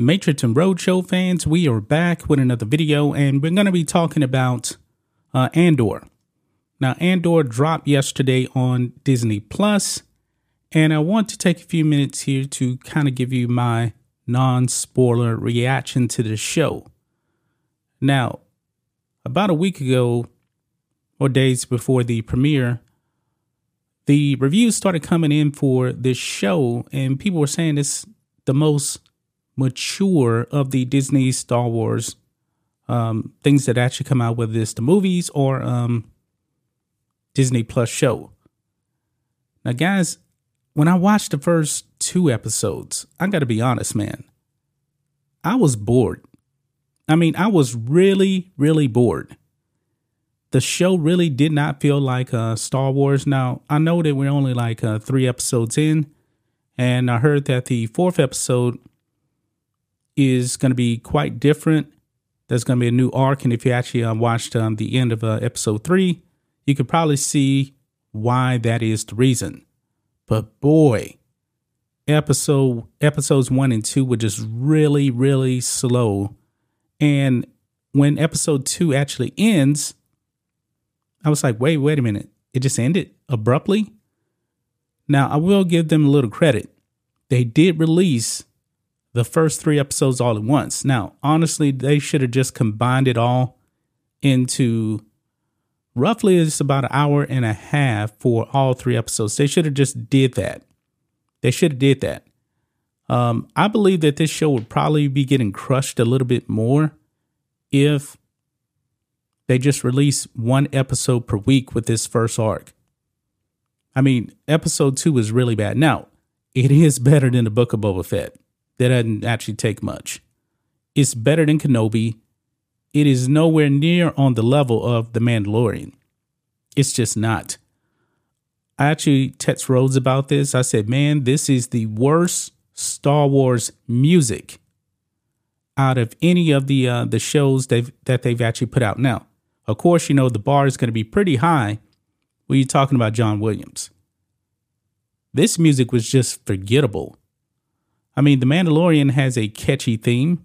Matrix and Roadshow fans, we are back with another video, and we're going to be talking about uh, Andor. Now, Andor dropped yesterday on Disney Plus, and I want to take a few minutes here to kind of give you my non spoiler reaction to the show. Now, about a week ago, or days before the premiere, the reviews started coming in for this show, and people were saying it's the most mature of the Disney Star Wars um, things that actually come out, whether it's the movies or um, Disney Plus show. Now, guys, when I watched the first two episodes, I got to be honest, man, I was bored. I mean, I was really, really bored. The show really did not feel like uh, Star Wars. Now, I know that we're only like uh, three episodes in, and I heard that the fourth episode is going to be quite different. There's going to be a new arc, and if you actually uh, watched um, the end of uh, episode three, you could probably see why that is the reason. But boy, episode episodes one and two were just really, really slow. And when episode two actually ends, I was like, wait, wait a minute. It just ended abruptly. Now, I will give them a little credit. They did release the first three episodes all at once. Now, honestly, they should have just combined it all into roughly it's about an hour and a half for all three episodes. They should have just did that. They should have did that. Um, I believe that this show would probably be getting crushed a little bit more if they just release one episode per week with this first arc. I mean, episode two is really bad. Now, it is better than the Book of Boba Fett that doesn't actually take much. It's better than Kenobi. It is nowhere near on the level of The Mandalorian. It's just not. I actually text Rhodes about this. I said, man, this is the worst Star Wars music out of any of the uh, the shows they've that they've actually put out. Now, of course, you know the bar is going to be pretty high when you're talking about John Williams. This music was just forgettable. I mean, The Mandalorian has a catchy theme.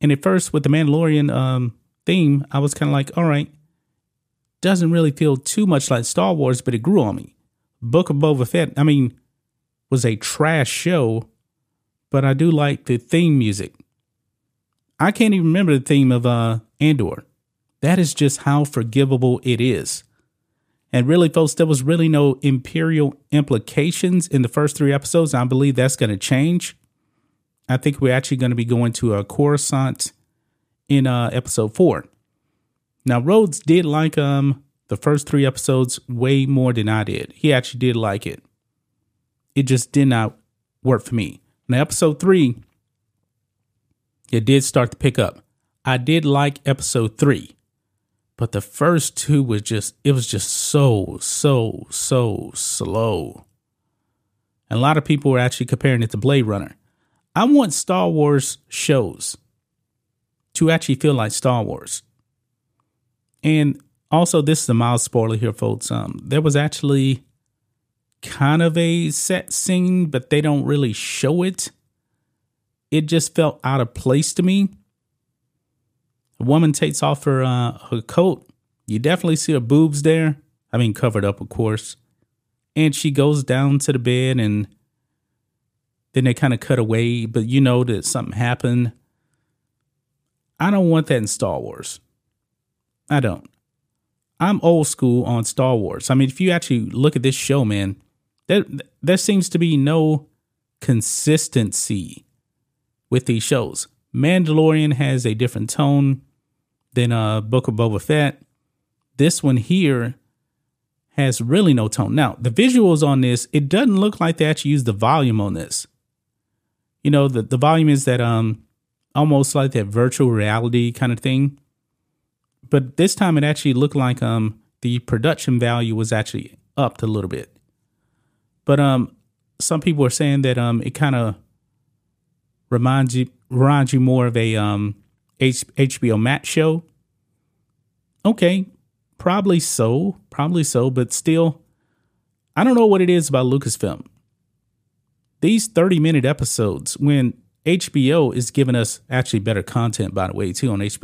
And at first, with the Mandalorian um, theme, I was kind of like, all right, doesn't really feel too much like Star Wars, but it grew on me. Book of Boba Fett, I mean, was a trash show, but I do like the theme music. I can't even remember the theme of uh, Andor. That is just how forgivable it is. And really, folks, there was really no imperial implications in the first three episodes. I believe that's going to change. I think we're actually going to be going to a Coruscant in uh, episode four. Now, Rhodes did like um the first three episodes way more than I did. He actually did like it. It just did not work for me. Now, episode three, it did start to pick up. I did like episode three. But the first two was just, it was just so, so, so slow. And a lot of people were actually comparing it to Blade Runner. I want Star Wars shows to actually feel like Star Wars. And also, this is a mild spoiler here, folks. Um, there was actually kind of a set scene, but they don't really show it. It just felt out of place to me. A woman takes off her uh, her coat. You definitely see her boobs there. I mean, covered up, of course. And she goes down to the bed, and then they kind of cut away, but you know that something happened. I don't want that in Star Wars. I don't. I'm old school on Star Wars. I mean, if you actually look at this show, man, there there seems to be no consistency with these shows. Mandalorian has a different tone than uh, Book of Boba Fett. This one here has really no tone. Now, the visuals on this, it doesn't look like they actually use the volume on this. You know, the, the volume is that um almost like that virtual reality kind of thing. But this time it actually looked like um the production value was actually upped a little bit. But um some people are saying that um it kind of reminds you reminds you more of a um H- HBO Max show. Okay, probably so, probably so, but still I don't know what it is about Lucasfilm. These 30 minute episodes when HBO is giving us actually better content by the way too on HBO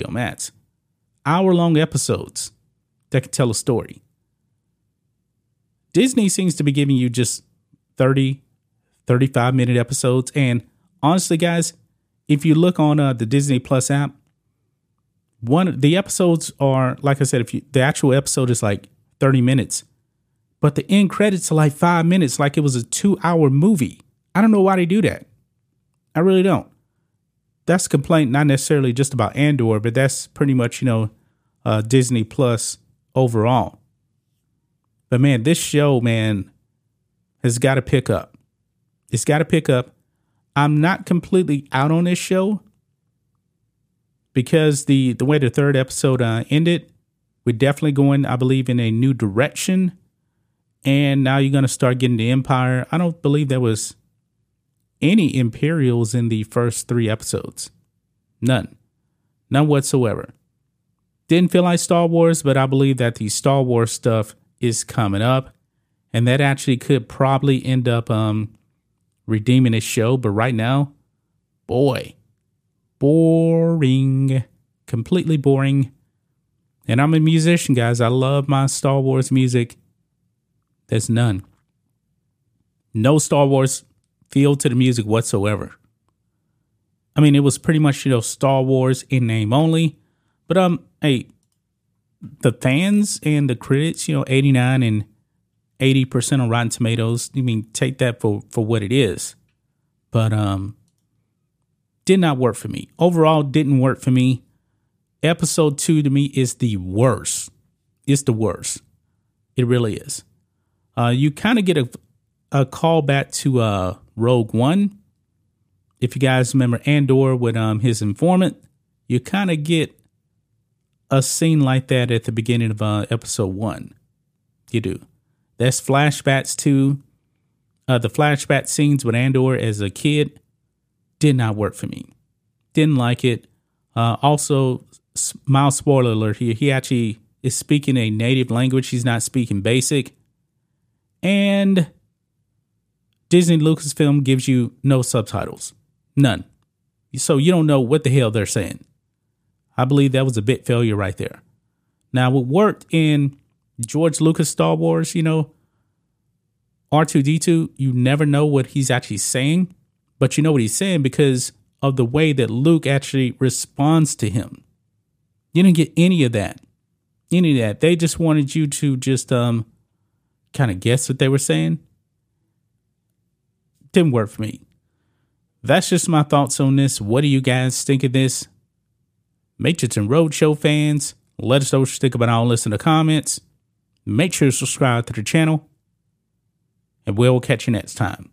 Bill Mats. Hour long episodes that can tell a story. Disney seems to be giving you just 30, 35 minute episodes. And honestly, guys, if you look on uh, the Disney Plus app, one the episodes are like I said, if you the actual episode is like 30 minutes, but the end credits are like five minutes, like it was a two hour movie. I don't know why they do that. I really don't that's a complaint not necessarily just about Andor, but that's pretty much you know uh, Disney Plus overall. But man, this show man has got to pick up. It's got to pick up. I'm not completely out on this show because the the way the third episode uh, ended, we're definitely going, I believe, in a new direction. And now you're going to start getting the Empire. I don't believe that was any Imperials in the first three episodes. None. None whatsoever. Didn't feel like Star Wars, but I believe that the Star Wars stuff is coming up. And that actually could probably end up um, redeeming this show. But right now, boy, boring. Completely boring. And I'm a musician, guys. I love my Star Wars music. There's none. No Star Wars feel to the music whatsoever. I mean, it was pretty much, you know, Star Wars in name only. But um, hey, the fans and the critics, you know, 89 and 80% on Rotten Tomatoes, I mean, take that for for what it is. But um did not work for me. Overall didn't work for me. Episode 2 to me is the worst. It's the worst. It really is. Uh you kind of get a a call back to uh Rogue One. If you guys remember Andor with um his informant, you kind of get a scene like that at the beginning of uh, episode one. You do. That's flashbacks to uh, the flashback scenes with Andor as a kid. Did not work for me. Didn't like it. Uh, also, mild spoiler alert here. He actually is speaking a native language. He's not speaking basic. And Disney Lucasfilm gives you no subtitles. None. So you don't know what the hell they're saying. I believe that was a bit failure right there. Now, what worked in George Lucas Star Wars, you know, R2D2, you never know what he's actually saying, but you know what he's saying because of the way that Luke actually responds to him. You didn't get any of that. Any of that. They just wanted you to just um kind of guess what they were saying didn't work for me. That's just my thoughts on this. What do you guys think of this? Matrix and Roadshow fans, let us know what you think about all this in the comments. Make sure to subscribe to the channel, and we'll catch you next time.